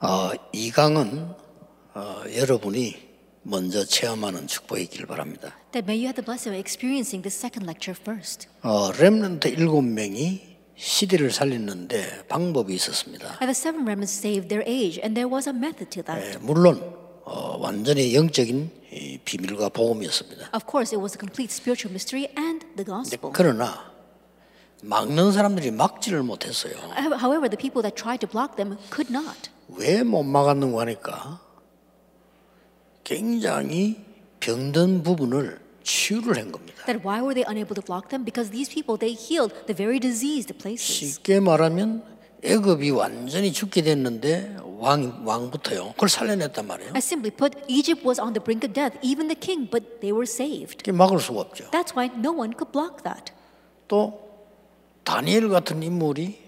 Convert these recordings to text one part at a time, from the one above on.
어, 이 강은 어, 여러분이 먼저 체험하는 축복이길 바랍니다. That may you have the blessing of experiencing this second lecture first. 어, 렘넌트 일곱 명이 시대를 살렸는데 방법이 있었습니다. And the seven remnants saved their age, and there was a method to that. 예, 물론 어, 완전히 영적인 이 비밀과 복음이었습니다. Of course, it was a complete spiritual mystery and the gospel. 그러나 막는 사람들이 막지를 못했어요. However, the people that tried to block them could not. 왜 못 막았는가 하니까 굉장히 병든 부분을 치유를 한 겁니다. That why were they unable to block them? Because these people they healed the very diseased places. 쉽게 말하면 애굽이 완전히 죽게 됐는데 왕 왕부터요. 그걸 살려냈단 말이에요. As simply put, Egypt was on the brink of death, even the king, but they were saved. 그게 막을 수가 없죠. That's why no one could block that. 또 다니엘 같은 인물이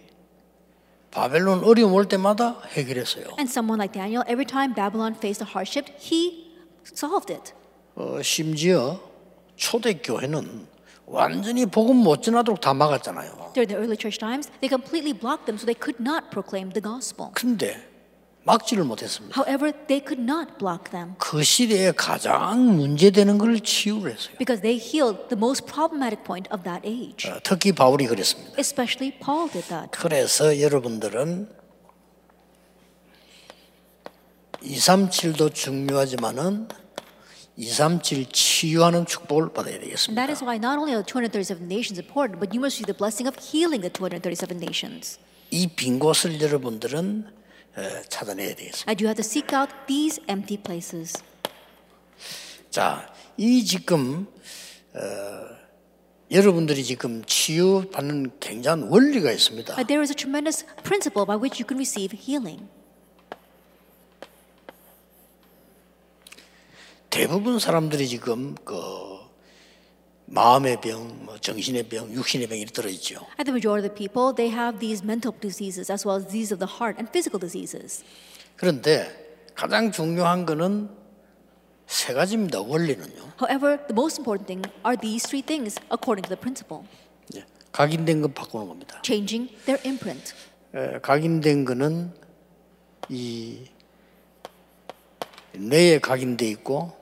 바벨론 어려움 올 때마다 해결했어요. And someone like Daniel, every time Babylon faced a hardship, he solved it. 어, 심지어 초대 교회는 완전히 복음 못 전하도록 다 막았잖아요. During the early church times, they completely blocked them so they could not proclaim the gospel. 근데 막지를 못했습니다. However, they could not block them 그 시대에 가장 문제되는 걸 치유를 했어요. because they healed the most problematic point of that age. 어, 특히 바울이 그랬습니다. Especially Paul did that. 그래서 여러분들은 237도 중요하지만은 237 치유하는 축복을 받아야 되겠습니다. that is why not only are the 237 nations important, but you must receive the blessing of healing the 237 nations. 이 빈 곳을 여러분들은 어, 찾아내야 되겠습니다. And you have to seek out these empty places. 자, 이 지금 어, 여러분들이 지금 치유받는 굉장한 원리가 있습니다. But there is a tremendous principle by which you can receive healing. 대부분 사람들이 지금 그 마음의 병, 뭐 정신의 병, 육신의 병이 들어 있죠. And the majority of the people, they have these mental diseases as well as disease of the heart and physical diseases. 그런데 가장 중요한 거는 세 가지입니다. 원리는요. However, the most important thing are these three things according to the principle. 예, 각인된 것 바꾸는 겁니다. Changing their imprint. 에, 각인된 거는 이 뇌에 각인돼 있고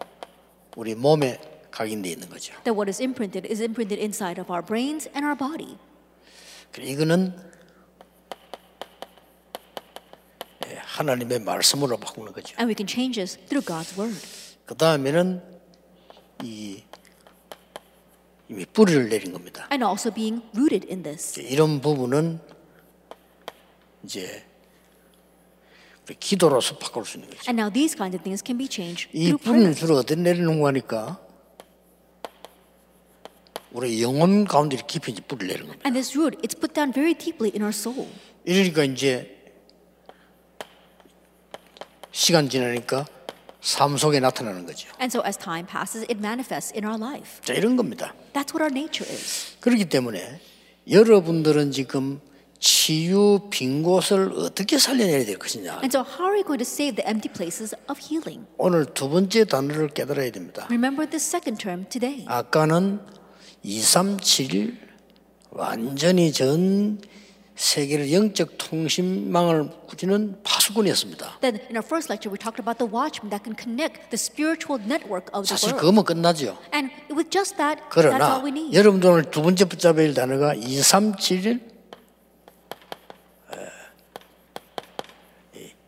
우리 몸에 각인돼 있는 거죠. That what is imprinted is imprinted inside of our brains and our body. 이거는 예, 하나님의 말씀으로 바꾸는 거죠. And we can change this through God's word. 그 다음에는 이 이미 뿌리를 내린 겁니다. And also being rooted in this. 이런 부분은 이제 기도로서 바꿀 수 있는 거죠. And now these kinds of things can be changed 이 through 뿌리는 prayer. 주로 어디 내리는 거 하니까 우리 영혼 가운데 깊이 뿌리를 내리는 겁니다. And this root, it's put down very deeply in our soul. 이러니까 이제 시간 지나니까 삶 속에 나타나는 거죠. And so as time passes, it manifests in our life. 자 이런 겁니다. That's what our nature is. 그렇기 때문에 여러분들은 지금 치유 빈 곳을 어떻게 살려내야 될 것이냐. And so how are we going to save the empty places of healing? 오늘 두 번째 단어를 깨달아야 됩니다. Remember this second term today. 아까는 237 완전히 전 세계를 영적 통신망을 꾸짖는 파수꾼이었습니다. Then in our first lecture, we talked about the watchman that can connect the spiritual network of the 사실 world. 그거면 끝나죠. And with just that, that's all we need. 여러분들 오늘 두 번째 붙잡아야 할 단어가 237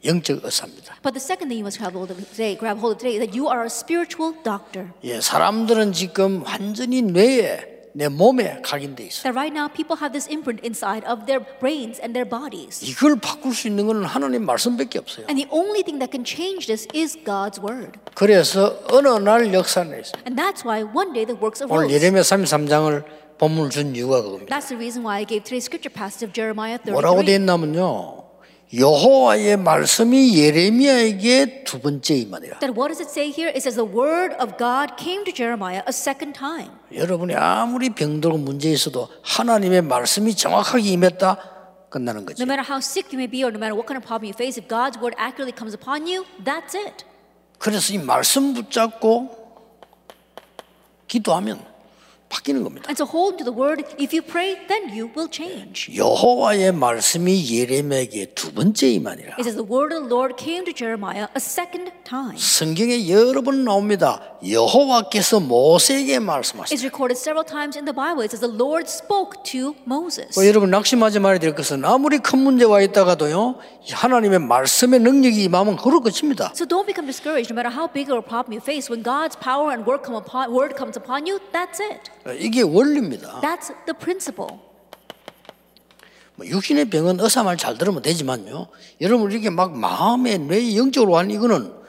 영적 의사입니다. But the second thing you must grab hold of today, grab hold of today, is that you are a spiritual doctor. 예, 사람들은 지금 완전히 뇌에 내 몸에 각인돼 있어. That right now people have this imprint inside of their brains and their bodies. 이걸 바꿀 수 있는 것은 하나님 말씀밖에 없어요. And the only thing that can change this is God's word. 그래서 어느 날 역사는 있어요. And that's why one day the works 오늘 arose. 예레미야 33장을 본문을 준 이유가 그겁니다. That's the reason why I gave today's scripture passage of Jeremiah 뭐라고 33. 돼 있냐면요. 여호와의 말씀이 예레미야에게 두 번째 임하니라. That what does it say here? It says the word of God came to Jeremiah a second time. 여러분이 아무리 병들고 문제 있어도 하나님의 말씀이 정확하게 임했다 끝나는 거죠. No matter how sick you may be or no matter what kind of problem you face, if God's word accurately comes upon you, that's it. 그래서 이 말씀 붙잡고 기도하면 바뀌는 겁니다. And so hold to the word. If you pray, then you will change. 여호와의 말씀이 예레미야에게 두 번째 임하니라. It says the word of the Lord came to Jeremiah a second time. 성경에 여러 번 나옵니다. 여호와께서 모세에게 말씀하셨다. It's recorded several times in the Bible. It says the Lord spoke to Moses. 뭐 여러분 낙심하지 말아야 될 것은 아무리 큰 문제와 있다가도요 하나님의 말씀의 능력이 임하면 그럴 것입니다. So don't become discouraged no matter how big of a problem you face. When God's power and word, come upon, word comes upon you, that's it. 이게 원리입니다. That's the principle. 뭐 육신의 병은 의사 말 잘 들으면 되지만요. 여러분 이렇게 막 마음에 뇌 영적으로 하는 이거는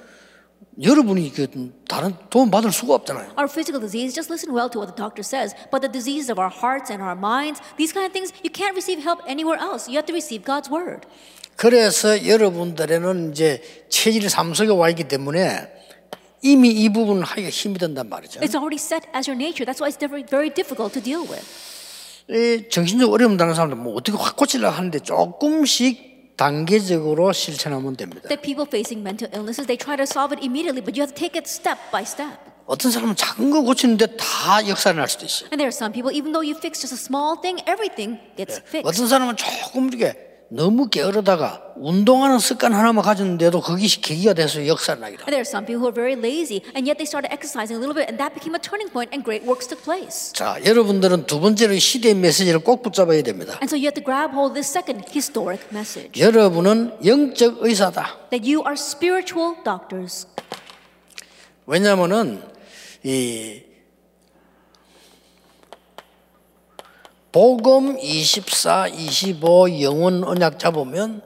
여러분이 그 다른 도움 받을 수가 없잖아요. Our physical disease, just listen well to what the doctor says. But the disease of our hearts and our minds, these kind of things, you can't receive help anywhere else. You have to receive God's word. 그래서 여러분들에는 이제 체질 삼속에 와 있기 때문에 이미 이 부분을 하기가 힘이 든단 말이죠. It's already set as your nature. That's why it's very, very difficult to deal with. 이 정신적 어려움 당하는 사람들 뭐 어떻게 확 고치려고 하는데 조금씩 단계적으로 실천하면 됩니다. That people facing mental illnesses, they try to solve it immediately, but you have to take it step by step. 어떤 사람은 작은 거 고치는데 다 역사가 날 수도 있어요. And there are some people, even though you fix just a small thing, everything gets fixed. 어떤 사람은 조금 이렇게 너무 게으르다가 운동하는 습관 하나만 가졌는데도 그게 계기가 돼서 역사를 나기도 And there are some people who are very lazy, and yet they started exercising a little bit, and that became a turning point, and great works took place. 자, 여러분들은 두 번째로 시대의 메시지를 꼭 붙잡아야 됩니다. And so you have to grab hold of this second historic message 여러분은 영적 의사다. that you are spiritual doctors. 왜냐하면은 이 복음 24, 25 영혼 언약 잡으면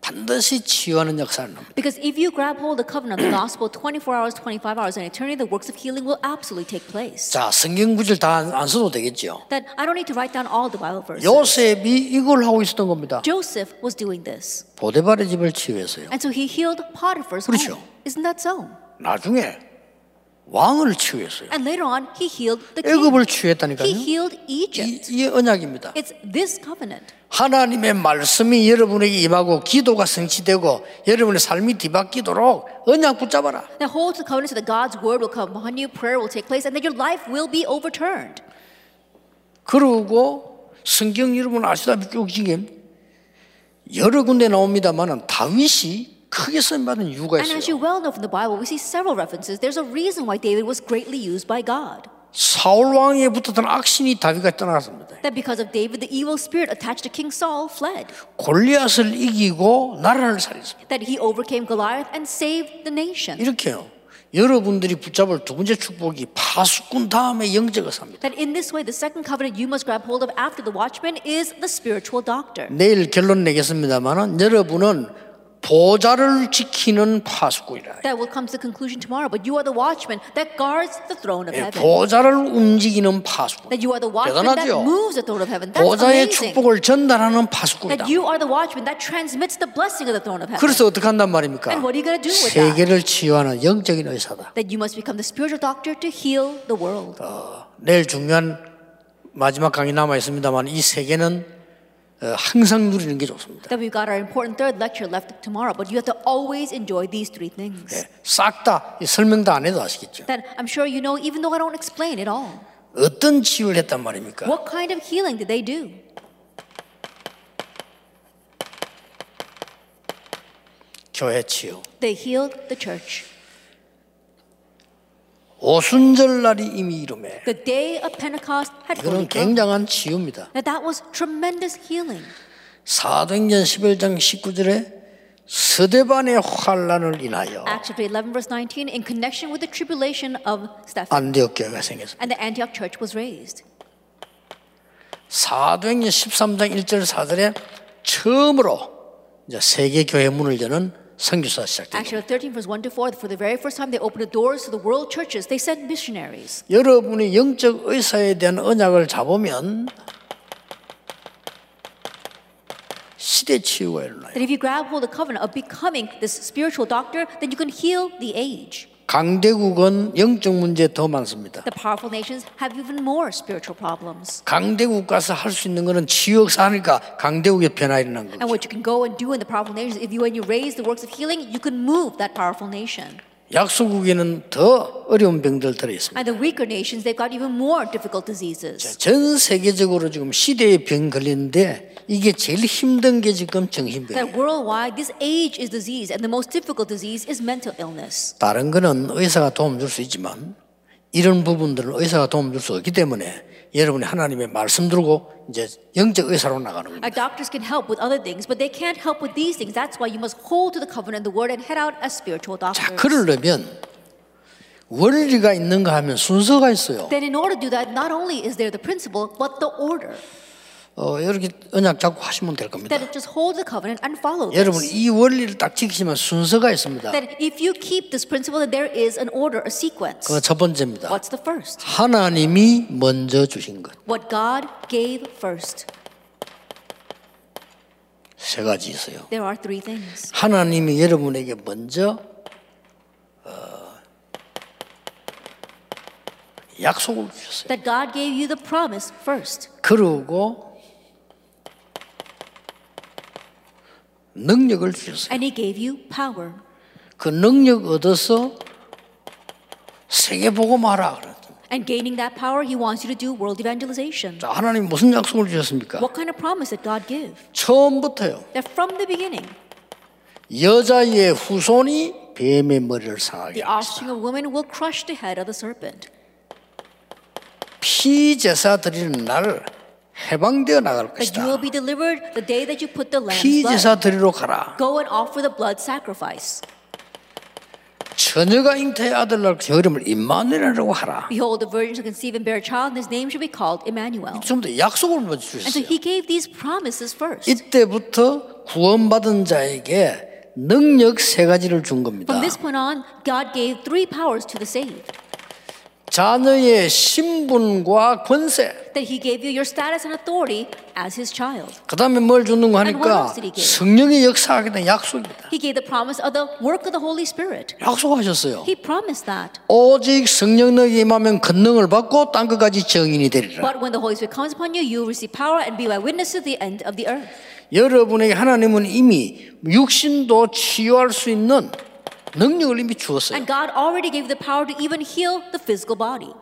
반드시 치유하는 납니다. Because if you grab hold of the covenant of the gospel 24 hours, 25 hours, and eternity, the works of healing will absolutely take place. 자, 성경 구절 다안 써도 되겠죠. That I don't need to write down all the Bible verses. 요셉이 이걸 하고 있었던 겁니다. Joseph was doing this. 보데발의 집을 치유했어요. And so he healed Potiphar's 그렇죠. home. Isn't that so? 나중에 왕을 치유했어요. And later on, he healed the king. 애굽을 He 치유했다니까요. healed 이, Egypt. 이 언약입니다. It's this covenant. 하나님의 말씀이 여러분에게 임하고 기도가 성취되고 여러분의 삶이 뒤바뀌도록 언약 붙잡아라. That holds the covenant so that God's word will come upon you, prayer will take place, and that your life will be overturned. 그러고 성경 여러분 아시다시피 여러 군데 나옵니다만은 다윗이 크게 쓰임 받은 이유가 And as you 있어요. well know from the Bible, we see several references. There's a reason why David was greatly used by God. 사울 왕에 붙었던 악신이 다윗과 떠나갔습니다. That because of David, the evil spirit attached to King Saul fled. 골리앗을 이기고 나라를 살렸습니다. That he overcame Goliath and saved the nation. 이렇게요. 여러분들이 붙잡을 두 번째 축복이 파수꾼 다음에 영적을 삽니다. That in this way, the second covenant you must grab hold of after the watchman is the spiritual doctor. 내일 결론 내겠습니다만은 여러분은 보좌를 지키는 파수꾼이라. That will come to the conclusion tomorrow, but you are the watchman that guards the throne of 예, heaven. 보좌를 움직이는 파수꾼. That you are the watchman that moves the throne of heaven. That's 보좌의 amazing. 축복을 전달하는 파수꾼이다. That you are the watchman that transmits the blessing of the throne of heaven. 그래서 어떻게 한단 말입니까? And what are you going to do with that? 세계를 치유하는 영적인 의사다. That you must become the spiritual doctor to heal the world. 내일 중요한 마지막 강의 남아 있습니다만 이 세계는 어, 항상 누리는 게 좋습니다. That we've got our important third lecture left tomorrow, but you have to always enjoy these three things. 예, 싹다 설명 다 안 해도 아시겠죠. That I'm sure you know, even though I don't explain it all. 어떤 치유를 했단 말입니까? What kind of healing did they do? 교회 치유. They healed the church. 오순절 날이 이미 이름에 The day of Pentecost had 이거는. 굉장한 치유입니다. That that was tremendous healing. 사도행전 11장 19절에 서대반의 환란을 인하여 Acts chapter 11, verse 19, in connection with the tribulation of Stephen, 안디옥 교회가 생겼습니다. and the Antioch church was raised. 사도행전 13장 1절 4절에 처음으로 이제 세계 교회 문을 여는 선교사 시작됩니다. Acts chapter 13, verse 1 to 4, for the very first time they opened the doors to the world churches. They sent missionaries. 여러분이 영적 의사에 대한 언약을 잡으면 시대 치유가 일어나요. That if you grab hold of the covenant of becoming this spiritual doctor, then you can heal the age. 강대국은 영적 문제 더 많습니다. The powerful nations have even more spiritual problems. 강대국 가서 할 수 있는 거는 치유 역사하니까 강대국의 변화 일어난 And 거죠. what you can go and do in the powerful nations, if you when you raise the works of healing, you can move that powerful nation. 약소국에는 더 어려운 병들 들어 있습니다. And the weaker nations, they've got even more difficult diseases. 전 세계적으로 지금 시대의 병 걸리는데 이게 제일 힘든 게 지금 정신병. That worldwide, this age is disease, and the most difficult disease is mental illness. 다른 거는 의사가 도움 줄 수 있지만 이런 부분들은 의사가 도움 줄 수 없기 때문에 여러분이 하나님의 말씀 들고 이제 영적 의사로 나가는 겁니다. Our doctors can help with other things, but they can't help with these things. That's why you must hold to the covenant, the word, and head out as spiritual 자, doctors. 그러려면 원리가 있는가 하면 순서가 있어요. Then, in order to do that, not only is there the principle, but the order. 어, 이렇게 언약 잡고 하시면 될 겁니다. That it just hold the covenant and follow 여러분. 이 원리를 딱 지키시면 순서가 있습니다. That if you keep this principle, that there is an order, a sequence. 그첫 번째입니다. What's the first? 하나님이 먼저 주신 것. What God gave first. 세 가지 있어요. There are three things. 하나님이 여러분에게 먼저 어, 약속을 주셨어요. That God gave you the promise first. 그러고 능력을 주셨어요. And He gave you power. 그 능력 얻어서 세계 복음하라 그랬죠. And gaining that power, He wants you to do world evangelization. 자, 하나님 무슨 약속을 주셨습니까? What kind of promise did God give? 처음부터요. That from the beginning, 여자의 후손이 뱀의 머리를 상하게 the offspring of woman will crush the head of the serpent. 피 제사 드리는 날 해방되어 나갈 That you will 것이다. be delivered the day that you put the lamb's 피. 제사 드리러 가라. Go and offer the blood sacrifice. 처녀가 잉태의 아들 낳을 그 이름을 임마누엘이라고 하라. Behold, the virgin shall conceive and bear a child, and his name shall be called Emmanuel. 다 약속을 먼저 And so 주셨어요. he gave these promises first. 이때부터 구원받은 자에게 능력 세 가지를 준 겁니다. From this point on, God gave three powers to the saved. 자녀의 신분과 권세. That he gave you your status and authority as his child. 그 다음에 뭘 주는 거 하니까? 성령의 역사하게 된 약속입니다. He gave the promise of the work of the Holy Spirit. 약속하셨어요. He promised that. 오직 성령 너에게 임하면 권능을 받고 땅 끝까지 증인이 되리라. But when the Holy Spirit comes upon you, you will receive power and be my witness to the end of the earth. 여러분에게 하나님은 이미 육신도 치유할 수 있는 능력을 이미 주었어요. And God already gave the power to even heal the physical body.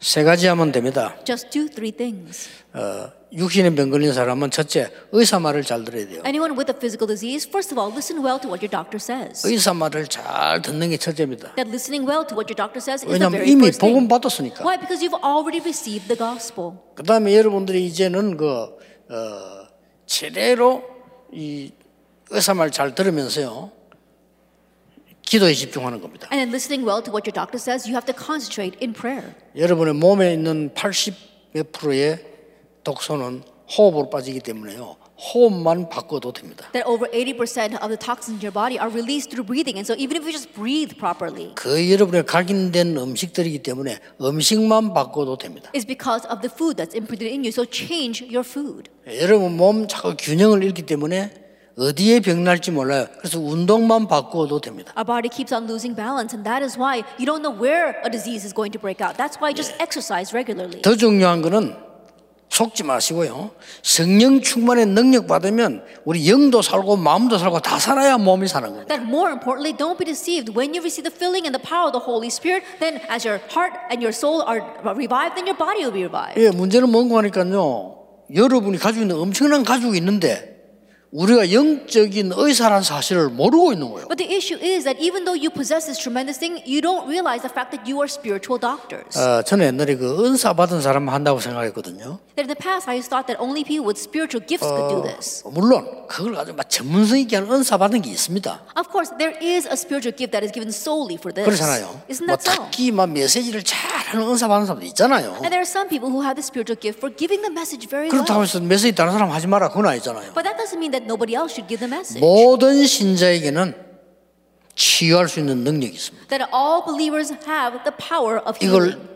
세 가지 하면 됩니다. Just do three things. 어, 육신에 병 걸린 사람은 첫째 의사 말을 잘 들어야 돼요. Anyone with a physical disease, first of all, listen well to what your doctor says. 의사 말을 잘 듣는 게 첫째입니다. That listening well to what your doctor says is the very 이미 first thing. 복음 받았으니까. Why? Because you've already received the gospel. 그 다음에 여러분들이 이제는 그 어, 제대로 이 의사 말 잘 들으면서요 기도에 집중하는 겁니다. And then listening well to what your doctor says, you have to concentrate in prayer. 여러분의 몸에 있는 80몇 프로의 독소는 호흡으로 빠지기 때문에요. 호흡만 바꿔도 됩니다. That over 80% of the toxins in your body are released through breathing. And so even if you just breathe properly, 그 여러분의 각인된 음식들이기 때문에 음식만 바꿔도 됩니다. it's because of the food that's imprinted in you. So change your food. 여러분 몸 자꾸 균형을 잃기 때문에 어디에 병 날지 몰라요. 그래서 운동만 바꿔도 됩니다. Our body keeps on losing balance, and that is why you don't know where a disease is going to break out. That's why just exercise regularly. 더 중요한 거는 속지 마시고요. 성령 충만의 능력 받으면 우리 영도 살고 마음도 살고 다 살아야 몸이 사는 겁니다. That more importantly, don't be deceived. When you receive the filling and the power of the Holy Spirit, then as your heart and your soul are revived, then your body will be revived. 예, 문제는 뭔가 하니까요. 여러분이 가지고 있는 엄청난 가지고 있는데 우리가 영적인 의사라는 사실을 모르고 있는 거예요. But the issue is that even though you possess this tremendous thing, you don't realize the fact that you are spiritual doctors. 어, 저는 옛날에 그 은사 받은 사람만 한다고 생각했거든요. That in the past, I thought that only people with spiritual gifts could do this. 물론 그걸 아주 막 전문성 있게 하는 은사 받은 게 있습니다. Of course, there is a spiritual gift that is given solely for this. 그렇잖아요. Isn't 뭐 that so? 특히 막 메시지를 잘하는 은사 받은 사람도 있잖아요. And there are some people who have the spiritual gift for giving the message very 그렇다고 well. 해서 메시지 다른 사람 하지 마라 그건 아니잖아요. But that doesn't mean that nobody else should give the message. 모든 신자에게는 치유할 수 있는 능력이 있습니다. That all believers have the power of 이걸 healing.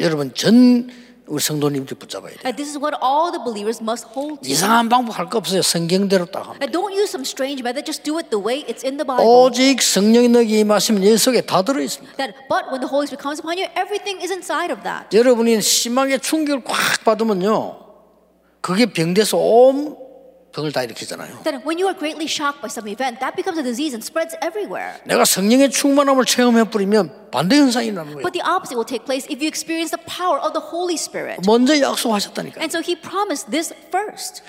여러분 전 우리 성도님들 붙잡아야 돼요. This is what all the believers must hold to. 이상한 방법 할 거 없어요. 성경대로 딱 합니다. Don't use some strange method, just do it the way it's in the Bible. 오직 성령이 너에게 임하시면 이 속에 다 들어 있습니다. That but when the Holy Spirit comes upon you, everything is inside of that. 여러분이 심하게 충격을 꽉 받으면요. 그게 병돼서 온 병을 다 일으키잖아요. That when you are greatly shocked by some event, that becomes a disease and spreads everywhere. 내가 성령의 충만함을 체험해 버리면 반대 현상이 나는 거예요. But the opposite will take place if you experience the power of the Holy Spirit. 먼저 약속하셨다니까. And so he promised this first.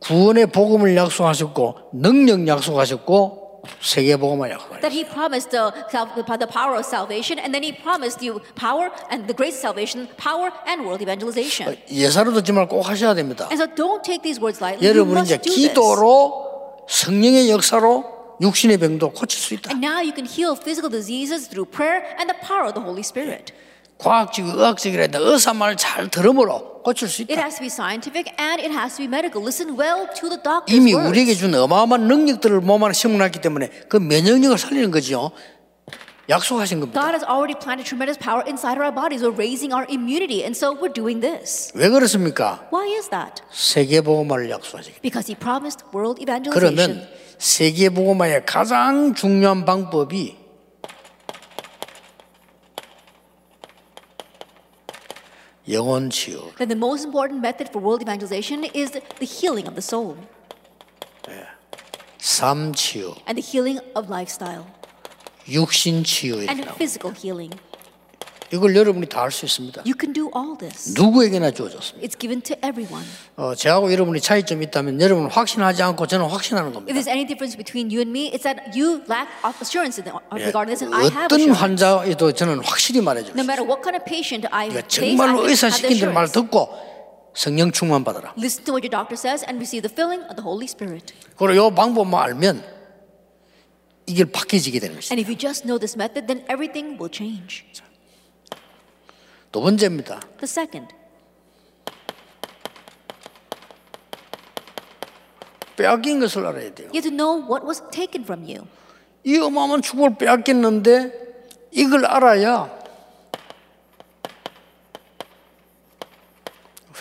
구원의 복음을 약속하셨고 능력 약속하셨고 세계 복음을 약속하셨어요. That he promised the, sal- the power of salvation, and then he promised you power and the grace of salvation, power and world evangelization. 예사로 듣지 말고 꼭 하셔야 됩니다. And so don't take these words lightly. You 여러분 must 이제 do this. 기도로 성령의 역사로 육신의 병도 고칠 수 있다. And now you can heal physical diseases through prayer and the power of the Holy Spirit. 과학적, 의학적이라 했다. 의사 말 잘 들음으로 고칠 수 It 있다. has to be scientific and it has to be medical. Listen well to the doctor's 이미 words. 우리에게 준 어마어마한 능력들을 몸 안에 심어놨기 때문에 그 면역력을 살리는 거죠. 약속하신 겁니다. God has already planted tremendous power inside our bodies. We're raising our immunity, and so we're doing this. 왜 그렇습니까? Why is that? 세계 복음화를 약속하시기 Because He promised world 그러면. 세계 복음화의 가장 중요한 방법이 영혼 치유. Then the most important method for world evangelization is the, the healing of the soul 삶 치유, and the healing of lifestyle 육신 치유 이렇게 and 나옵니다. physical healing. 이걸 여러분이 다 할 수 있습니다. You can do all this. 누구에게나 주어졌습니다. It's given to everyone. 어, 저하고 여러분이 차이점이 있다면 여러분은 확신하지 않고 저는 확신하는 If 겁니다. there's any difference between you and me, it's that you lack assurance in the, 예, regarding this, and I have 어떤 assurance. 환자에도 저는 확실히 No 말해줍니다. matter what kind of patient I face, 정말로 have 의사 시킨 대로 말 assurance. 듣고 성령 충만 받아라. Listen to what your doctor says and receive the filling of the Holy Spirit. 그리고 이 방법만 알면 이게 바뀌어지게 되는 것입니다. And if you just know this method, then everything will change. 두 번째입니다. The second, 빼앗긴 것을 알아야 돼요. you have to know what was taken from you. 이 어마어마한 축복을 빼앗겼는데 이걸 알아야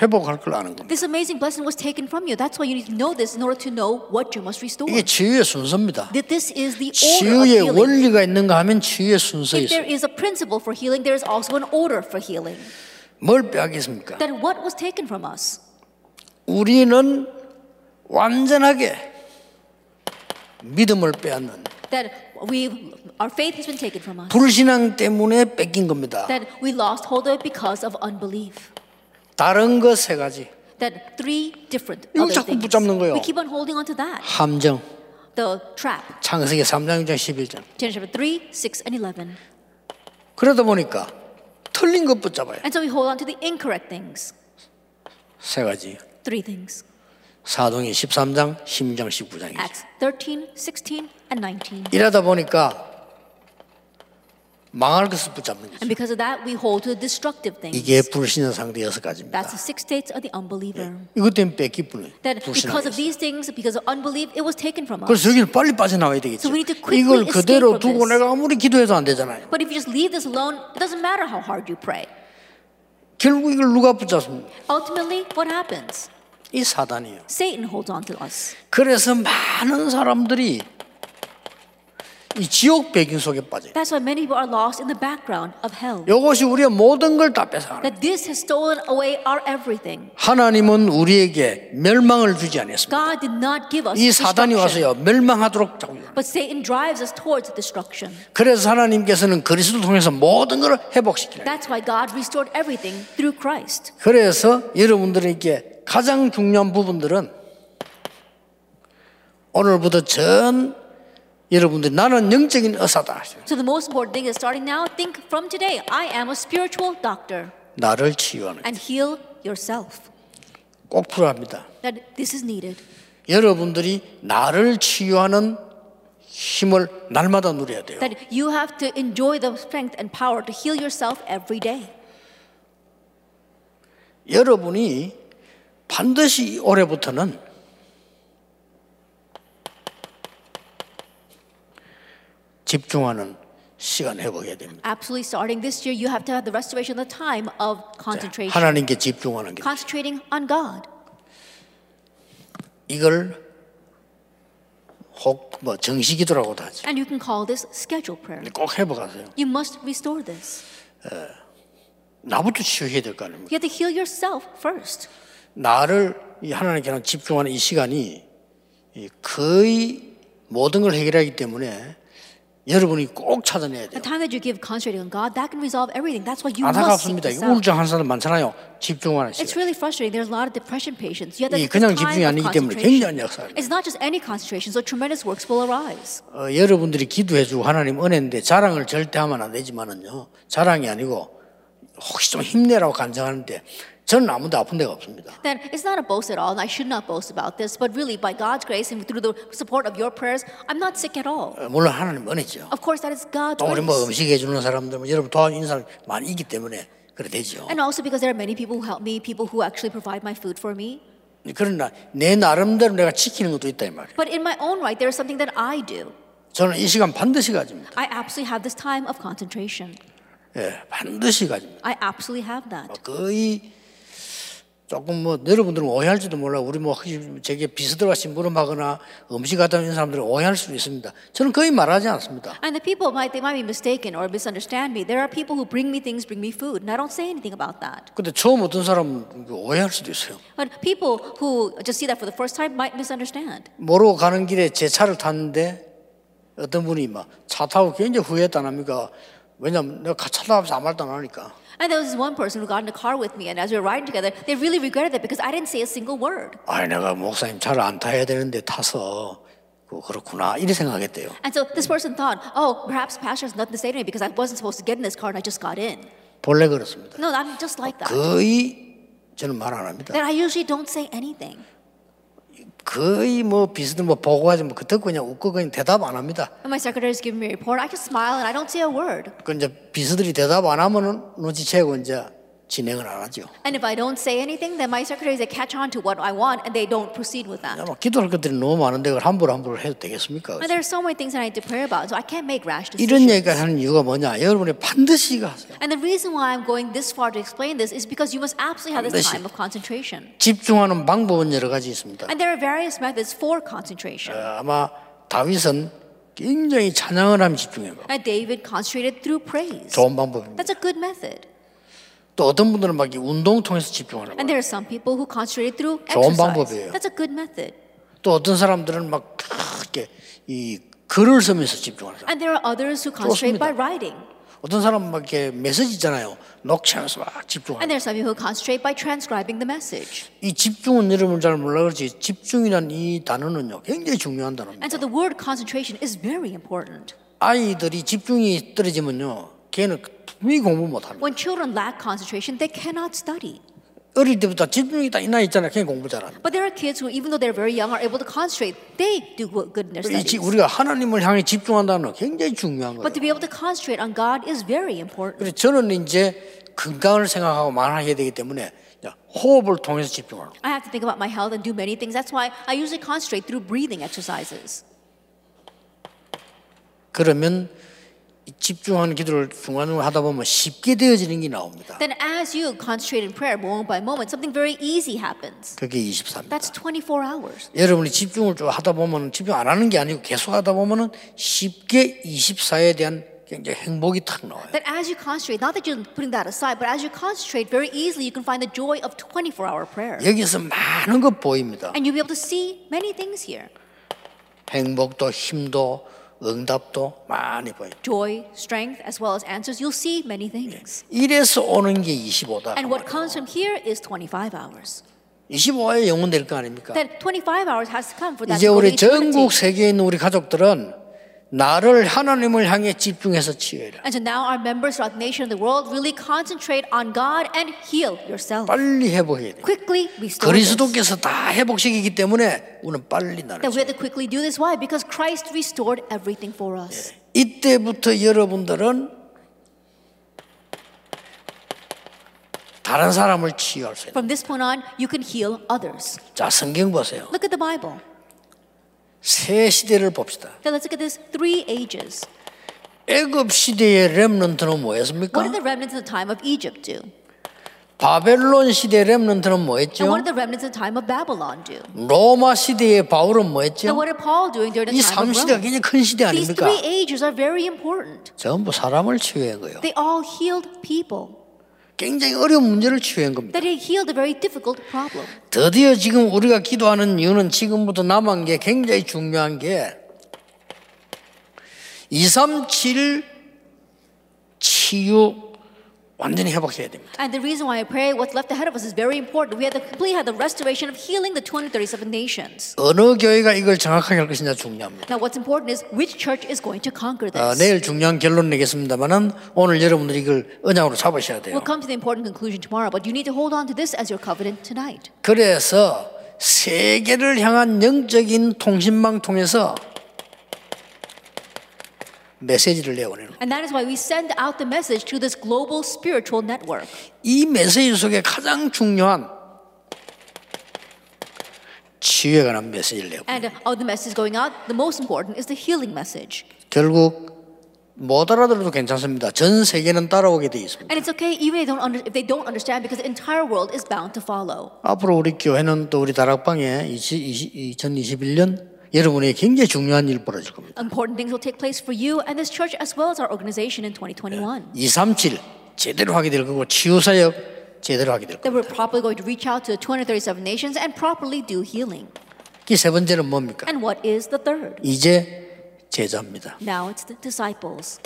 회복할 걸 아는 겁니다. This amazing blessing was taken from you. That's why you need to know this in order to know what you must restore. 이게 치유의 순서입니다. That this is the order of 치유의 healing. 원리가 있는가 하면 치유의 순서에 If there 있어요. is a principle for healing, there is also an order for healing. 뭘 빼앗겼습니까? Then what was taken from us? 우리는 완전하게 믿음을 빼앗는 That we, our faith has been taken from us. 불신앙 때문에 뺏긴 겁니다. That we lost hold of it because of unbelief. 다른 것 세 가지. That three different 이걸 other 자꾸 things. 붙잡는 거예요. We keep on holding on to that. 함정, The trap. 창세기 3장 1장 11장. Genesis chapter 3, 6, and 11. 그러다 보니까 틀린 것 붙잡아요. And so we hold on to the incorrect things. 세 가지. Three things. 사도행 13장, 16장, 19장이죠. Acts 13, 16, and 19. 이러다 보니까 망할 것을 붙잡는 거죠. And because of that, we hold to the destructive things. 이게 불신의 상대 여섯 가지입니다. That's the six states of the unbeliever. 이것 때문에 뺏기 뿐이에요. That because of these things, because of unbelief, it was taken from us. 그래서 여기는 빨리 빠져나와야 되겠죠. So we need to quickly 이걸 그대로 두고 this. 내가 아무리 기도해도 안 되잖아요. But if you just leave this alone, it doesn't matter how hard you pray. 결국 이걸 누가 붙잡습니까? Ultimately, what happens? 이 사단이에요. Satan holds on to us. 그래서 많은 사람들이 이 지옥 배경 속에 빠져요. That's why many people are lost in the background of hell. 이것이 우리의 모든 걸 다 뺏어가는 That this has stolen away our everything. 하나님은 우리에게 멸망을 주지 않았습니다. God did not give us 이 사단이. 와서요 멸망하도록 자꾸 해요. But Satan drives us towards destruction. 그래서 하나님께서는 그리스도를 통해서 모든 걸 회복시키는 거예요. That's why God restored everything through Christ. 그래서 여러분들에게 가장 중요한 부분들은 오늘부터 전 여러분들 나는 영적인 의사다. So the most important thing is starting now, think from today, I am a spiritual doctor 나를 치유하는 and heal yourself. 꼭 필요합니다. That this is needed. 여러분들이 나를 치유하는 힘을 날마다 누려야 돼요. That you have to enjoy the strength and power to heal yourself every day. 여러분이 반드시 올해부터는 집중하는 시간 회복해야 됩니다. Absolutely starting this year, you have to have the restoration of the time of concentration. 하나님께 집중하는 게 Concentrating on God. 이걸 혹뭐 정식이더라고도 하죠. And you can call this schedule prayer. 꼭 회복하세요. You must restore this. 나부터 치유해야 될 거 아닙니까? You have to heal yourself first. 나를 이 하나님께 집중하는 이 시간이 이 거의 모든 걸 해결하기 때문에 여러분이 꼭 찾아내야 돼요. The time that you give concentrating on God, that can resolve everything. That's why you must seek 안타깝습니다. this out. 우울증 한 사람 많잖아요. 집중하는 It's 시간. really frustrating. There's a lot of depression patients. Yet 이 there's 그냥 집중이 time of 아니기 때문에 concentration. 굉장한 역사를. It's not just any concentration, so tremendous works will arise. 어, 여러분들이 기도해 주고 하나님 은혜인데 자랑을 절대 하면 안 되지만은요. 자랑이 아니고 혹시 좀 힘내라고 간증하는데 저는 아무도 아픈 데가 없습니다. Then it's not a boast at all, and I should not boast about this, but really, by God's grace and through the support of your prayers, I'm not sick at all. 어, 물론 하나님 은혜죠. Of course, that is God's 또 우리 뭐 grace. 음식 해주는 사람들, 뭐 여러분 도와주는 사람 많이 있기 때문에 그래 되죠. And also because there are many people who help me, people who actually provide my food for me. 그러나 내 나름대로 내가 지키는 것도 있다 이 말이에요. But in my own right, there is something that I do. 저는 이 시간 반드시 가집니다. I absolutely have this time of concentration. 예, 반드시 가집니다. I absolutely have that. 거의 조금 뭐 여러분들은 오해할지도 몰라. 우리 뭐 제게 비스들과 심부름하거나 음식 갖다 주는 사람들은 오해할 수도 있습니다. 저는 거의 말하지 않습니다. And the people might they might be mistaken or misunderstand me. There are people who bring me things, bring me food, and I don't say anything about that. 근데 처음 어떤 사람은 오해할 수도 있어요. But people who just see that for the first time might misunderstand. 모르고 가는 길에 제 차를 탔는데 어떤 분이 막 차 타고 굉장히 후회했다 합니까? 왜냐면 내가 차 타면서 아무 말도 안 하니까. And there was this one person who got in a car with me, and as we were riding together, they really regretted that because I didn't say a single word. 아, 내가 목사님 차를 안 타야 되는데 타서 그 그렇구나 이렇게 생각했대요. And so this person thought, oh, perhaps pastor has nothing to say to me because I wasn't supposed to get in this car and I just got in. 본래 그렇습니다. No, I'm just like that. 거의 저는 말 안 합니다. That I usually don't say anything. 거의 뭐 비스들 뭐 보고 하지 뭐그 듣고 그냥 웃고 그냥 대답 안 합니다. When my secretary's giving me a report, I just smile and I don't say a word. 그 이제 비스들이 대답 안 하면은 눈치채고 이제 진행을 안 하죠. And if I don't say anything, then my secretaries they catch on to what I want and they don't proceed with that. 아마 기도할 것들이 너무 많은데 그걸 함부로 함부로 해도 되겠습니까? And there are so many things that I need to pray about, so I can't make rash 이런 decisions. 얘기를 하는 이유가 뭐냐? 여러분이 반드시 가세요. And the reason why I'm going this far to explain this is because you must absolutely have this time of concentration. 집중하는 방법은 여러 가지 있습니다. And there are various methods for concentration. 어, 아마 다윗은 굉장히 찬양을 하면 집중해요. And David concentrated through praise. 좋은 방법입니다. That's a good method. 또 어떤 분들은 막 이 운동 통해서 집중하는 And there are some people who concentrated through 좋은 exercise. 방법이에요. That's a good method. 또 어떤 사람들은 막 이렇게 이 글을 쓰면서 집중하는 사람. And there are others who concentrate by writing. 어떤 사람은 막 이렇게 메시지 있잖아요. 녹취하면서 막 집중하는. And there are some people who concentrate by transcribing the message. 이 집중은 여러분 잘 몰라 그렇지 집중이란 이 단어는요 굉장히 중요한 단어입니다. And so the word concentration is very important. 아이들이 집중이 떨어지면요 걔는 분명히 공부 못합니다. When children lack concentration, they cannot study. 어릴 때부터 집중이 딱 이나 있잖아요. 걔 공부 잘합니다. But there are kids who, even though they're very young, are able to concentrate. They do good in their 이 지- studies. 우리가 하나님을 향해 집중한다는 건 굉장히 중요한 거예요. But to be able to concentrate on God is very important. 그래서 저는 이제 건강을 생각하고 말하게 되기 때문에 자, 호흡을 통해서 집중하는. I have to think about my health and do many things. That's why I usually concentrate through breathing exercises. 그러면 이 집중하는 기도를 중간중간 하다 보면 쉽게 되어지는 게 나옵니다. Then, as you concentrate in prayer moment by moment, something very easy happens. 그게 24입니다. That's 24 hours. 여러분이 집중을 좀 하다 보면 집중 안 하는 게 아니고 계속 하다 보면은 쉽게 24에 대한 굉장히 행복이 탁 나와요. That as you concentrate, not that you're putting that aside, but as you concentrate, very easily you can find the joy of 24 hour prayer. 여기서 많은 것 보입니다. And you'll be able to see many things here 행복도 힘도 응답도 많이 보여요. joy, strength, as well as answers. You'll see many things. 이래서 오는 게 25다. And what comes from here is 25 hours. 25에 영혼 될거 아닙니까? That 25 hours has to come for that 이제 우리 전국. 세계에 있는 우리 가족들은 나를 하나님을 향해 집중해서 치유해라. And so now our members throughout the nation and the world really concentrate on God and heal yourself. 빨리 회복해야 돼. Quickly restore. 그리스도께서 다 회복시키기 때문에 우리는 빨리 나를. That we have to quickly do this. Why? Because Christ restored everything for us. 이때부터 여러분들은 다른 사람을 치유할 수 있는. From this point on, you can heal others. 자, 성경 보세요. Look at the Bible. 새 시대를 봅시다. Then let's look at this three ages. 애굽 시대의 렘넌트는 What 뭐였습니까? did the remnants in the time of Egypt do? 바벨론 시대 렘넌트는 And 뭐였죠? what did the remnants in the time of Babylon do? 로마 시대의 바울은 And 뭐였죠? what did Paul doing during the 이 time of 삼시대가 Rome? 굉장히 큰 시대 These 아닙니까? three ages are very important. 전부 사람을 치유한 거예요. They all healed people. 굉장히 어려운 문제를 치유한 겁니다. That He healed a very difficult problem. 드디어 지금 우리가 기도하는 이유는 지금부터 남은 게 굉장히 중요한 게 237 치유 완전히 회복해야 됩니다. And the reason why I pray what's left ahead of us is very important. We have to completely have the restoration of healing the 237 nations. 어느 교회가 이걸 정확하게 할 것이냐 중요합니다. Now, what's important is which church is going to conquer this. 아, 내일 중요한 결론 내겠습니다만은 오늘 여러분들이 이걸 언약으로 잡으셔야 돼요. We'll come to the important conclusion tomorrow, but you need to hold on to this as your covenant tonight. 그래서 세계를 향한 영적인 통신망 통해서 메시지를 내보내는. And that is why we send out the message to this global spiritual network. 이 메시지 속에 가장 중요한 치유에 관한 메시지를 내고 And of the message going out, the most important is the healing message. 결국 못 알아들어도 괜찮습니다. 전 세계는 따라오게 돼 있습니다. And it's okay even if they don't, under, if they don't understand because the entire world is bound to follow. 앞으로 우리 교회는 또 우리 다락방에 2021년 여러분에게 굉장히 중요한 일 벌어질 겁니다. Important things will take place for you and this church as well as our organization in 2021. 237 제대로 하게 될 거고 치유 사역 제대로 하게 될 That 겁니다. we're properly going to reach out to the 237 nations and properly do healing. 이세 번째는 뭡니까? And what is the third? 이제 제자입니다. Now it's the disciples.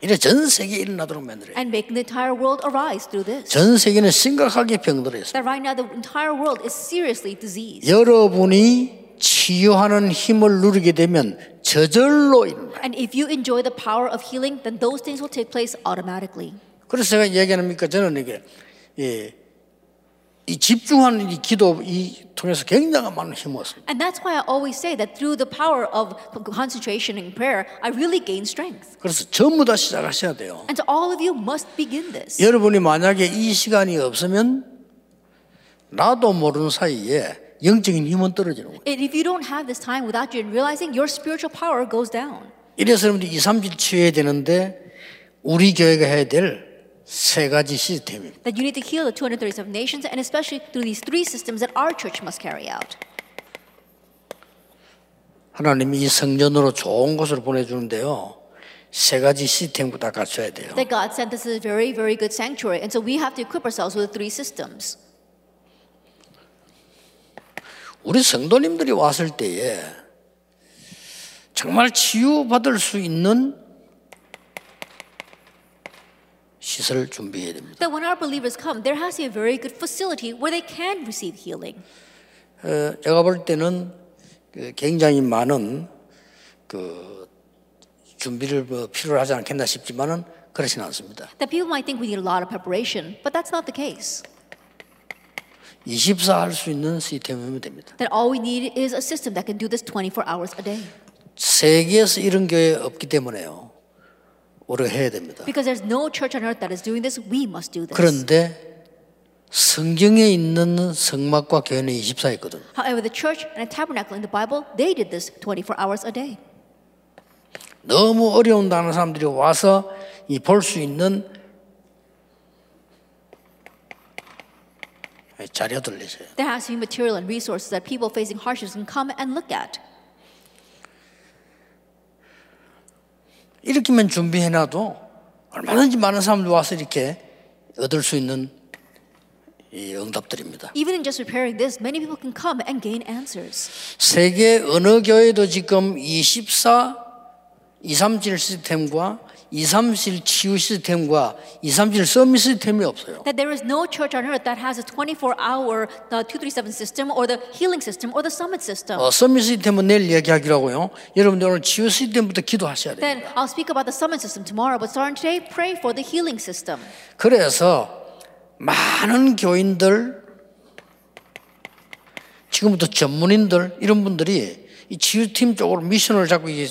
이래 전 세계에 일어나도록 만들어요. And making the entire world arise through this. 전 세계는 심각하게 병들어 있어요. That right now the entire world is seriously diseased. 여러분이 치유하는 힘을 누리게 되면 저절로 일어나요. And if you enjoy the power of healing, then those things will take place automatically. 그래서 제가 얘기합니까? 저는 이게 예, 이 집중하는 이 기도 이 통해서 굉장히 많은 힘을 얻습니다. And that's why I always say that through the power of concentration and prayer, I really gain strength. 그래서 전부 다 시작하셔야 돼요. And to all of you must begin this. 여러분이 만약에 이 시간이 없으면 나도 모르는 사이에 영적인 힘은 떨어지는 거예요. And if you don't have this time without you realizing, your spiritual power goes down. 이래서 여러분들이 2, 3질 치유해야 되는데 우리 교회가 해야 될 세 가지 시스템입니다. That you need to heal the 237 nations, and especially through these three systems that our church must carry out. 하나님이 이 성전으로 좋은 곳을 보내주는데요. 세 가지 시스템부터 다 갖춰야 돼요. That God sent us a very, very good sanctuary, and so we have to equip ourselves with three systems. 우리 성도님들이 왔을 때에 정말 치유받을 수 있는 시설을 준비해야 됩니다. That when our believers come, there has to be a very good facility where they can receive healing. 어, 제가 볼 때는 그 굉장히 많은 그 준비를 뭐 필요로 하지 않겠나 싶지만은 그렇지는 않습니다. That people might think we need a lot of preparation, but that's not the case. 24 할 수 있는 시스템이면 됩니다. That all we need is a system that can do this 24 hours a day. 세계에서 이런 교회 없기 때문에요. 우리가 해야 됩니다. Because there's no church on earth that is doing this, we must do this. 그런데 성경에 있는 성막과 교회는 24 있거든. However, the church and the tabernacle in the Bible, they did this 24 hours a day. 너무 어려운다는 사람들이 와서 이 볼 수 있는 자료들. There has to be material and resources that people facing hardships can come and look at. 이렇게만 준비해놔도 얼마든지 많은 사람들 와서 이렇게 얻을 수 있는 이 응답들입니다. Even in just preparing this, many people can come and gain answers. 세계 어느 교회도 지금 24, 237 시스템과 237 치유 시스템과 237 서밋 시스템이 없어요. That there is no church on earth that has a 24 hour uh, 237 system or the healing system or the summit system. 어, 서밋 시스템은 내일 얘기하기로 하고요. 여러분들 오늘 치유 시스템부터 기도하셔야 돼요. Then I'll speak about the summit system tomorrow, but starting today, pray for the healing system. 그래서 많은 교인들, 지금부터 전문인들 이런 분들이 이 치유팀 쪽으로 미션을 이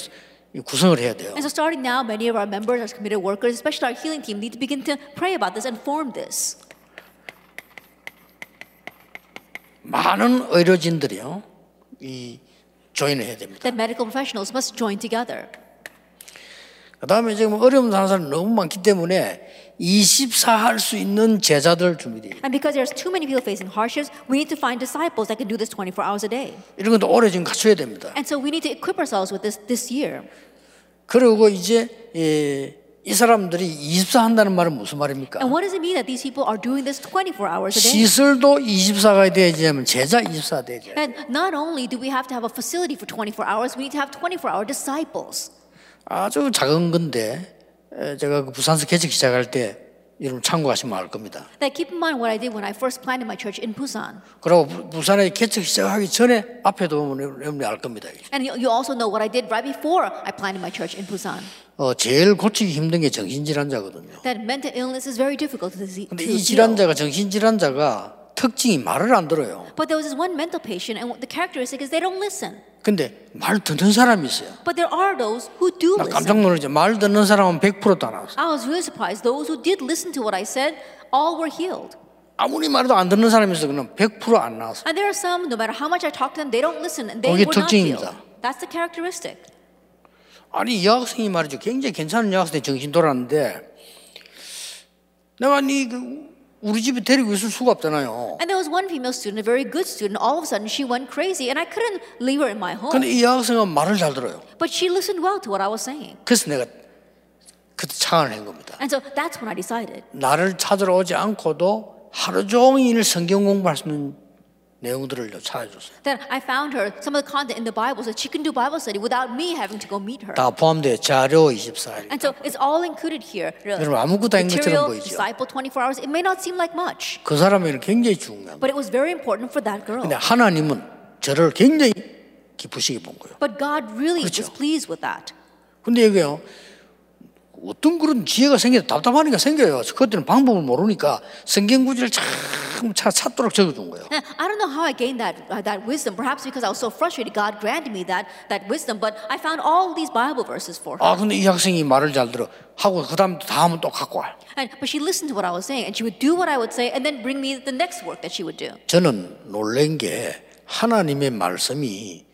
구성을 해야 돼요. And so starting now, many of our members, our committed workers, especially our healing team, need to begin to pray about this and form this. 많은 의료진들이요, 이 조인을 해야 됩니다. That medical professionals must join together. 그 다음에 지금 어려움 사는 사람이 너무 많기 때문에 24할 수 있는 제자들 준비돼요. And because there's too many people facing hardships, we need to find disciples that can do this 24 hours a day. 이런 것도 오래 지금 갖춰야 됩니다. And so we need to equip ourselves with this this year. 그리고 이제 예, 이 사람들이 24 한다는 말은 무슨 말입니까? And what does it mean that these people are doing this 24 hours a day? 시설도 24가 되어야지만 제자 24 되죠. And not only do we have to have a facility for 24 hours, we need to have 24 hour disciples. 아주 작은 건데 에, 제가 그 부산서 개척 시작할 때 여러분 참고하시면 알 겁니다. Now keep in mind what I did when I first planted my church in Busan. 그리고 부- 부산에 개척 시작하기 전에 앞에도 보면 여러분이 알 겁니다. And you, also know what I did right before I planted my church in Busan. 어, 제일 고치기 힘든 게 정신 질환자거든요. That mental illness is very difficult to, see, 근데 이. 질환자가 정신 질환자가 특징이 말을 안 들어요. But there was this one mental patient, and the characteristic is they don't listen. 근데 말 듣는 사람이 있어요. But there are those who do 나 listen. 깜짝 놀랐죠. 말 듣는 사람은 100%다 나왔어. I was really surprised. Those who did listen to what I said, all were healed. 아무리 말해도 안 듣는 사람이 있어. 그는 100%안 나왔어. And there are some, no matter how much I talk to them, they don't listen, and they were not healed. 특징입니다. That's the characteristic. 아니 이 여학생이 말이죠. 굉장히 괜찮은 여학생이 정신 돌았는데 내가 니 그, 우리 집에 데리고 있을 수가 없잖아요. And there was one female student, a very good student. All of a sudden, she went crazy, and I couldn't leave her in my home. 근데 이 여학생은 말을 잘 들어요. But she listened well to what I was saying. 그래서 내가 그때 창을 한 겁니다. And so that's when I decided. 나를 찾으러 오지 않고도 하루 종일 성경 공부할 수 있는 내용들을 찾아줬어요. Then I found her some of the content in the Bible so she can do Bible study without me having to go meet her. 다 포함돼 자료 24일. And so it's all included here. 여러분 아무것도 아닌 것처럼 Material, 보이죠. disciple, 24 hours. It may not seem like much, 그 사람에게는 굉장히 중요합니다. but it was very important for that girl. 근데 하나님은 저를 굉장히 기쁘시게 본 거예요. But God really 그렇죠. was pleased with that. 근데 이게요. 어떤 그런 지혜가 생겨서 답답하니까 생겨요. 그때는 방법을 모르니까 성경 구절을 참 찾- 찾도록 적어준 거예요. I don't know how I gained that uh, that wisdom. Perhaps because I was so frustrated, God granted me that that wisdom. But I found all these Bible verses for her. 아 근데 이 학생이 말을 잘 들어 하고 그다음 다음은 또 갖고 와. And, but she listened to what I was saying, and she would do what I would say, and then bring me the next work that she would do. 저는 놀란 게 하나님의 말씀이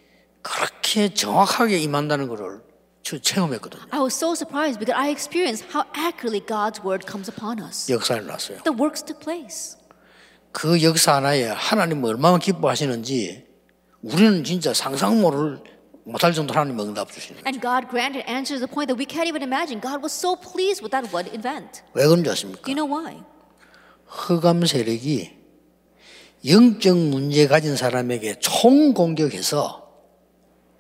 그렇게 정확하게 임한다는 것을 저 체험했거든요. I was so surprised because I experienced how accurately God's word comes upon us. 역사를 났어요. The works took place. 그 역사 하나에 하나님 얼마나 기뻐하시는지 우리는 진짜 상상 모를 못할 정도로 하나님 응답 주시는. And God granted answers to the point that we can't even imagine. God was so pleased with that one event. 왜 그런지 아십니까? Do you know why? 흑암 세력이 영적 문제 가진 사람에게 총 공격해서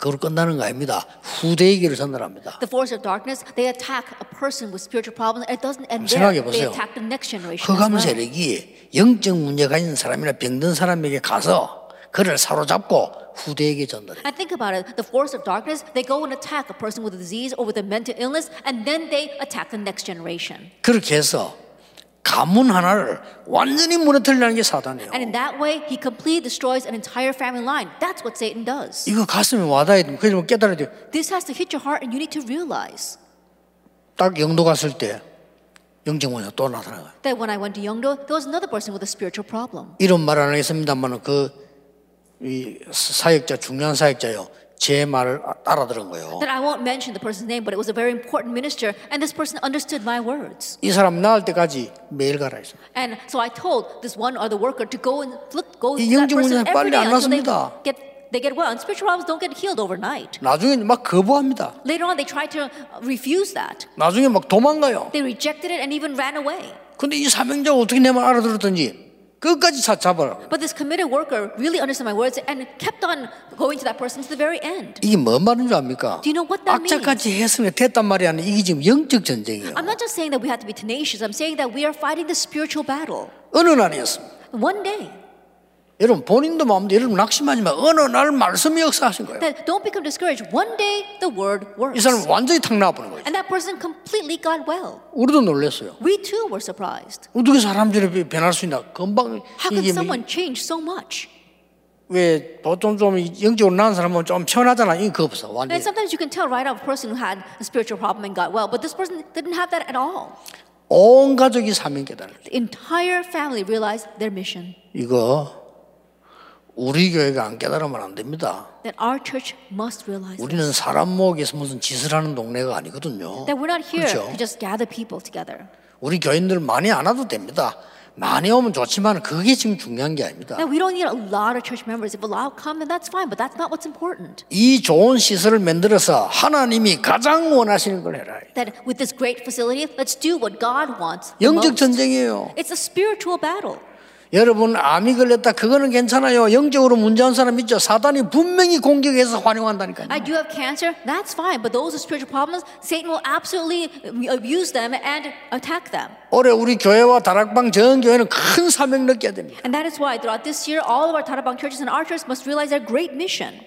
그걸 끝나는 거 아닙니다. 후대에게를 전달합니다. The force of darkness, they attack a person with spiritual problems. It doesn't end there. They attack the next generation 흑암. 세력이 영적 문제 가진 사람이나 병든 사람에게 가서 그를 사로잡고 후대에게 전달해요. And think about it. The force of darkness, they go and attack a person with a disease or with a mental illness, and then they attack the next generation. 그렇게 해서 가문 하나를 완전히 무너뜨리려는 게 사단이에요. And in that way, he completely destroys an entire family line. That's what Satan does. 이거 가슴에 와닿아야 돼. 그러면 깨달아야 돼요. This has to hit your heart, and you need to realize 딱 영도 갔을 때 영적 문제가 또 나타나요. that when I went to Yeongdo, there was another person with a spiritual problem. 이런 말 안 하겠습니다만 그이 사역자 중요한 사역자요. 제 말을 따라들은 거예요. That I won't mention the person's name, but it was a very important minister, and this person understood my words. 이 사람 나을 때까지 매일 가라 했어. And so I told this one other worker to go and look, go to 이 that 영적 person 문제는 every 빨리 day 안 until they 낫습니다. get they get well. And spiritual problems don't get healed overnight. 나중에 막 거부합니다. Later on, they tried to refuse that. 나중에 막 도망가요. They rejected it and even ran away. 근데 이 사명자가 어떻게 내 말 알아들었던지 끝까지 차 잡아라. But this committed worker really understood my words and kept on going to that person to the very end. 이게 뭔 말인 줄 압니까? Do you know what that means? 악착같이 했으면 됐단 말이 아니라 이게 지금 영적 전쟁이에요. I'm not just saying that we have to be tenacious. I'm saying that we are fighting the spiritual battle. 어느 날이었습니다. One day. 여러분 본인도 마음대로 여러분 낙심하지만 어느 날 말씀이 역사하신 거예요. That don't become discouraged. One day the word 이 works. 사람 완전히 탁 나와버린 거예요. And that person completely got well. 우리도 놀랐어요. We too were surprised. 어떻게 사람들이 변할 수 있나? 금방 How 뭐- someone change so much? 왜 보통 좀 영적으로 나은 사람은 좀 편하잖아. 이거 없어. And 완전히. sometimes you can tell right off a person who had a spiritual problem and got well, but this person didn't have that at all. 온 가족이 사명 깨달을 때 The entire family realized their mission. 이거 우리 교회가 안 깨달으면 안 됩니다. That our church must realize. 우리는 사람 모으기에서 무슨 짓을 하는 동네가 아니거든요. That we're not here 그렇죠. to just gather people together. 우리 교인들 많이 안 와도 됩니다. 많이 오면 좋지만 그게 지금 중요한 게 아닙니다. Now, we don't need a lot of church members. If a lot come, then that's fine, but that's not what's important. 이 좋은 시설을 만들어서 하나님이 가장 원하시는 걸 해라. That with this great facility, let's do what God wants. 영적. 전쟁이에요. It's a spiritual battle. 여러분 암이 걸렸다 그거는 괜찮아요. 영적으로 문제한 사람 있죠. 사단이 분명히 공격해서 활용한다니까요. I do have cancer, that's fine. But those with spiritual problems, Satan will absolutely abuse them and attack them. 올해 우리 교회와 다락방 전 교회는 큰 사명 느껴야 됩니다. And that is why throughout this year, all of our Tarabang churches and our churches must realize their great mission.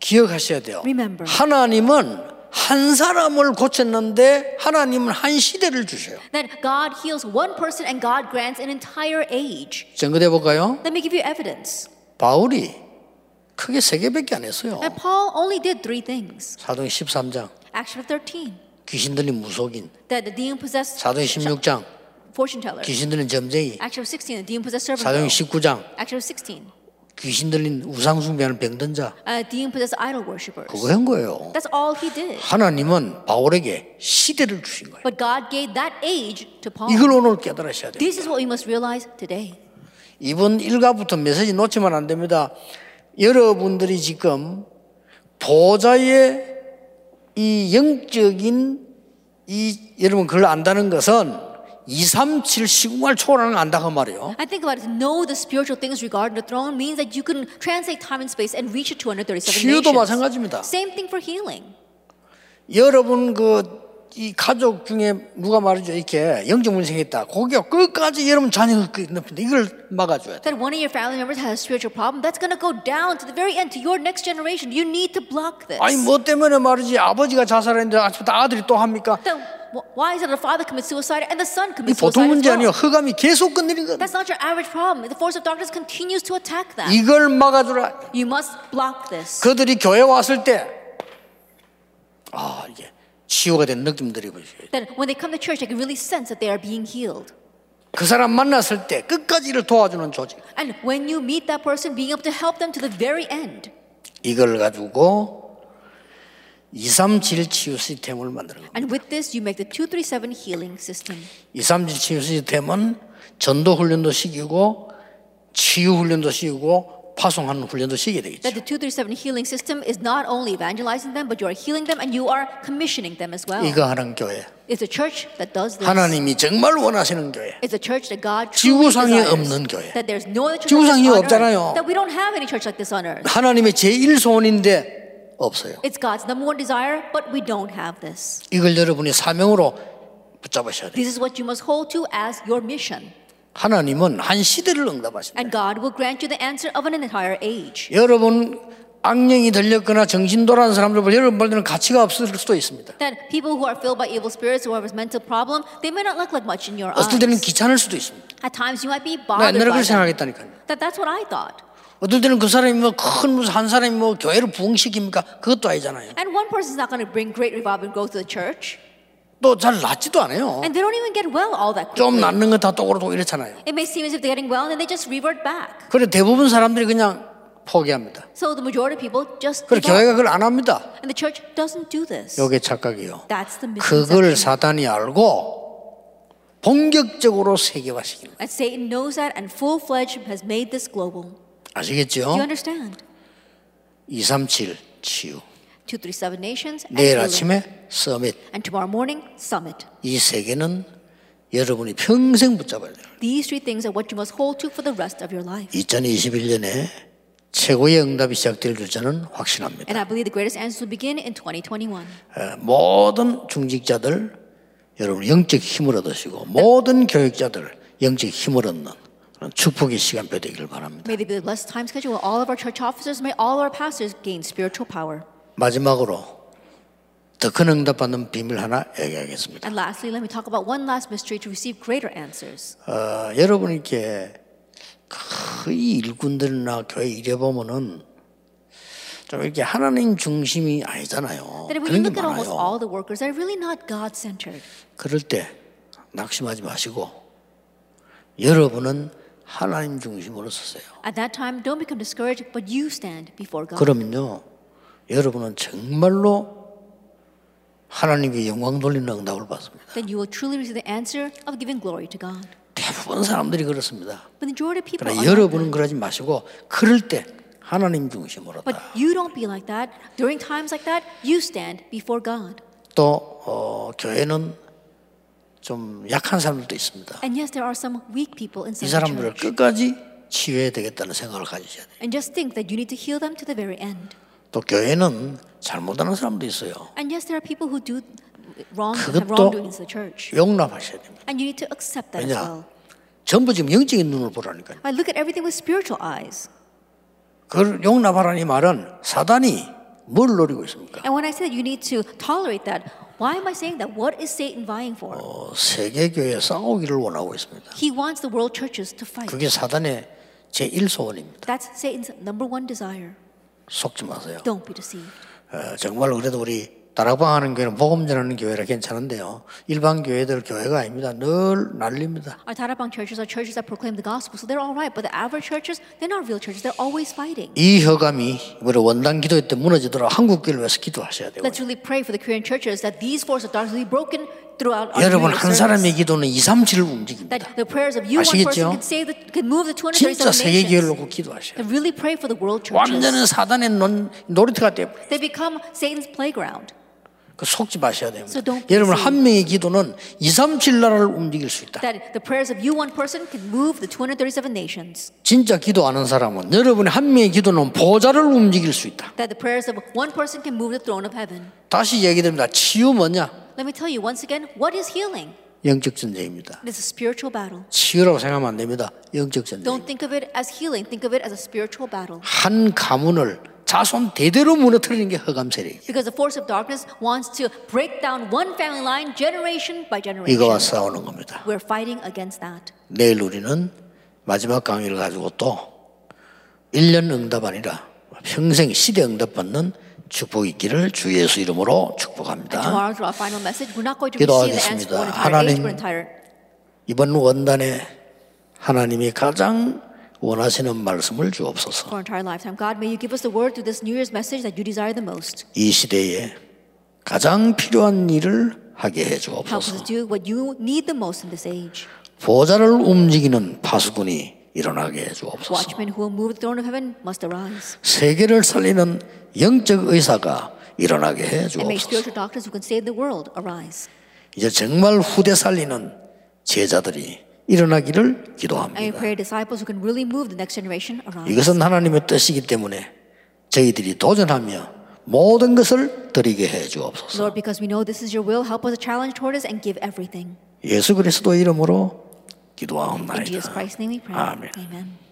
기억하셔야 돼요. Remember. 하나님은 한 사람을 고쳤는데 하나님은 한 시대를 주셔요. That God heals one person and God grants an entire age. 증거해 볼까요? Let me give you evidence. 바울이 크게 세 개밖에 안 했어요. And Paul only did three things. 사도행 13장 Acts chapter 13, 귀신 들린 무속인, that the demon possessed 사도행 16장 fortune teller. 귀신 들린 점쟁이, Acts chapter 16, the demon possessed servant 사도행 girl. 19장 Acts chapter 16, 귀신 들린 우상 숭배하는 병든 자 uh. 그거 한 거예요. That's all he did. 하나님은 바울에게 시대를 주신 거예요. But God gave that age to Paul. 이걸 오늘 깨달으셔야 돼요. This is what we must realize today. 이번 일가부터 메시지 놓치면 안 됩니다. 여러분들이 지금 보좌의 이 영적인 이 여러분 그걸 안다는 것은 237 시공을 초월하는 거 안다 그 말이에요. I think about it. To know the spiritual things regarding the throne means that you can translate time and space and reach it 237 치유도 nations. 마찬가지입니다. Same thing for healing. 여러분 그 이 가족 중에 누가 말이죠 이렇게 영적 문제가 있다. 거기가 끝까지 여러분 자녀가 높인다. 이걸 막아줘야 돼. That one of your family members has a spiritual problem, that's going to go down to the very end, to your next generation. You need to block this. 아니 뭐 때문에 말이지 아버지가 자살했는데 아침부터 아들이 또 합니까? Then wh- why is it the father commits suicide and the son 이 commits 보통 suicide as 문제 아니에요. well? 흑암이 계속 건드리거든. That's not your average problem. The force of darkness continues to attack them. 이걸 막아주라. You must block this. 그들이 교회 왔을 때, 아, 이게 치유가 된 느낌들이 보여요. That when they come to church, they can really sense that they are being healed. 그 사람 만났을 때 끝까지 이를 도와주는 조직. And when you meet that person, being able to help them to the very end. 이걸 가지고 237 치유 시스템을 겁니다. And with this, you make the 237 healing system. 237 치유 시스템은 전도 훈련도 시키고 치유 훈련도 시키고 파송하는 훈련도 시켜야 되겠죠. That the 237 healing system is not only evangelizing them, but you are healing them and you are commissioning them as well. 이거 하는 교회. It's a church that does this. 하나님이 정말 원하시는 교회. It's a church that God 지구상에. 없는 교회. That there's no other church 지구상에 like this on 없잖아요. That we don't have any church like this on earth. 하나님의 제1 소원인데 없어요. It's God's number one desire, but we don't have this. 이걸 여러분이 사명으로 붙잡으셔야 돼요. This is what you must hold to as your mission. 하나님은 한 시대를 응답하신다. And God will grant you the answer of an entire age. 여러분 악령이 들렸거나 정신 돌아는 사람들 여러분 말들은 가치가 없을 수도 있습니다. That people who are filled by evil spirits, who have a mental problem, they may not look like much in your eyes. 어떨 때는 귀찮을 수도 있습니다. At times you might be 나 bothered 옛날에 by 그렇게. 생각했다니까요. That that's what I thought. 어떨 때는 그 사람이 뭐큰 무슨 한 사람이 뭐 교회를 부흥시킵니까? 그것도 아니잖아요. And one person's not going to bring great revival and growth to the church. 또잘 낫지도 않아요. And they don't even get well all that 좀 quickly. 낫는 거다 또그러고 이렇잖아요. It may seem as if they're getting well and then they just revert back. 그래 대부분 사람들이 그냥 포기합니다. So the majority of people just 그래. 교회가 그걸 안 합니다. And the church doesn't do this. 요게 착각이요. That's the 그걸. 사단이 알고 본격적으로 거예요. And Satan knows that and full-fledged has made this global. 아시겠죠? Do you understand? 237 치유. 237 nations and 내일. 아침에 서밋. And tomorrow morning, summit. 이 세 개는 여러분이 평생 붙잡아야 돼요. These three things are what you must hold to for the rest of your life. 2021년에 최고의 응답이 시작될 줄 저는 확신합니다. And I believe the greatest answers will begin in 2021. 에, 모든 중직자들 여러분 영적 힘을 얻으시고 모든 교육자들 영적 힘을 얻는 축복의 시간표 되기를 바랍니다. May there be blessed time schedule all of our church officers, may all our pastors gain spiritual power. 마지막으로 더 큰 응답받는 비밀 하나 얘기하겠습니다. And lastly, let me talk about one last mystery to receive greater answers. 어, 여러분 이렇게 거의 일꾼들이나 교회 일해 보면은 좀 이렇게 하나님 중심이 아니잖아요. 그런 게 많아요. 그럴 때 낙심하지 마시고 여러분은 하나님 중심으로 서세요. At that time, don't become discouraged, but you stand before God. 그러면요, 여러분은 정말로 하나님께 영광 돌리는 응답을 받습니다. Then you will truly receive the answer of giving glory to God. 대부분 사람들이 그렇습니다. But the majority of people 그러나 여러분은. 그러지 마시고 그럴 때 하나님 중심으로 But you don't be like that. During times like that, you stand before God. 또 어, 교회는 좀 약한 사람들도 있습니다. And yes, there are some weak people 이 inside the 사람들을 church. 끝까지 치유해야 되겠다는 생각을 가지셔야 돼요. And just think that you need to heal them to the very end. 또 교회는 잘못하는 사람도 있어요. And yes, there are people who do wrong, have 그것도 wrongdoings in the church. 용납하셔야 됩니다. And you need to accept that as 왜냐? well. 전부 지금 영적인 눈을 보라니까요. I look at everything with spiritual eyes. 그걸 용납하라는 이 말은 사단이 뭘 노리고 있습니까? And when I said you need to tolerate that, why am I saying that? What is Satan vying for? 어, 세계 교회 싸우기를 원하고 있습니다. He wants the world churches to fight. 그게 사단의 제 1소원입니다. That's Satan's number one desire. 속지 마세요. Don't be deceived. 어, 정말 그래도 우리 다락방 하는 교회는 복음 전하는 교회라 괜찮은데요. 일반 교회들 교회가 아닙니다. 늘 난립니다. Our Tarabang churches are churches that proclaim the gospel, so they're all right. But the average churches, they're not real churches. They're always fighting. 이 혀감이 우리 원단 기도회 때 무너지도록 한국 교회를 위해서 기도하셔야 되고 Let's really pray for the Korean churches that these forces will be broken 여러분 한 사람의. 기도는 2, 3, 7을 움직입니다. 아시겠죠? 진짜 237 세계 nations. 놓고 돼요. Really churches. 완전히 사단의 논, 놀이터가 되어 They become Satan's playground. 그 속지 마셔야 됩니다. So 여러분. 한 명의 기도는 2, 3, 7 나라를 움직일 수 있다. That the prayers of you, one person, can move the 237 nations. 진짜 기도하는 사람은 여러분의 한 명의 기도는 보좌를 움직일 수 있다. That the prayers of one person can move the throne of heaven. 다시 얘기됩니다. 치유 뭐냐? Let me tell you once again, what is healing? 영적 전쟁입니다. It is a spiritual battle. 치유라고 생각하면 안 됩니다. 영적 전쟁. Don't think of it as healing. Think of it as a spiritual battle. 한 가문을 자손 대대로 무너뜨리는 게 허감 세력이에요. Because the force of darkness wants to break down one family line generation by generation. 이거와 싸우는 겁니다. We're fighting against that. 내일 우리는 마지막 강의를 가지고 또 1년 응답 아니라 평생 시대 응답 받는 축복이 있기를 주 예수 이름으로 축복합니다. Tomorrow, through our final message, we're not going to receive the answer for an 기도하겠습니다. 하나님. 이번 원단에 하나님이 가장 원하시는 말씀을 주옵소서. For our entire lifetime. God, may you give us the word through this New Year's message that you desire the most. 이 시대에 가장 필요한 일을 하게 해 Help us 주옵소서. do what you need the most in this age. 보좌를 움직이는 파수꾼이 일어나게 해 주옵소서. Watchmen who will move the throne of heaven must arise. 세계를 살리는 영적 의사가 일어나게 해 And may 주옵소서. spiritual doctors who can save the world arise. 이제 정말 후대 살리는 제자들이 일어나기를 기도합니다. pray disciples who can really move the next generation arise. 이것은 하나님의 뜻이기 때문에 저희들이 도전하며 모든 것을 드리게 해 주옵소서. Lord, because we know this is your will, help us to challenge toward us and give everything. 예수 그리스도 이름으로 In Jesus 기도하옵나이다. Christ's name we pray. 아멘. Amen.